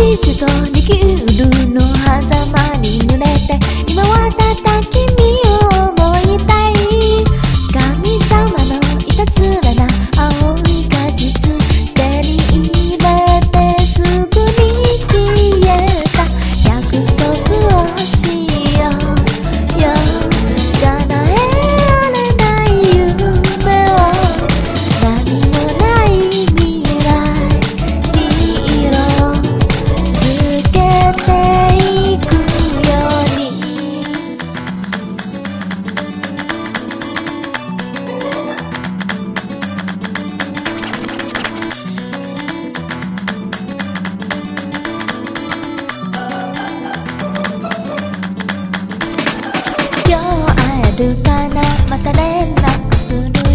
地キとールの狭間に濡れて今は叩きるかなまた連絡する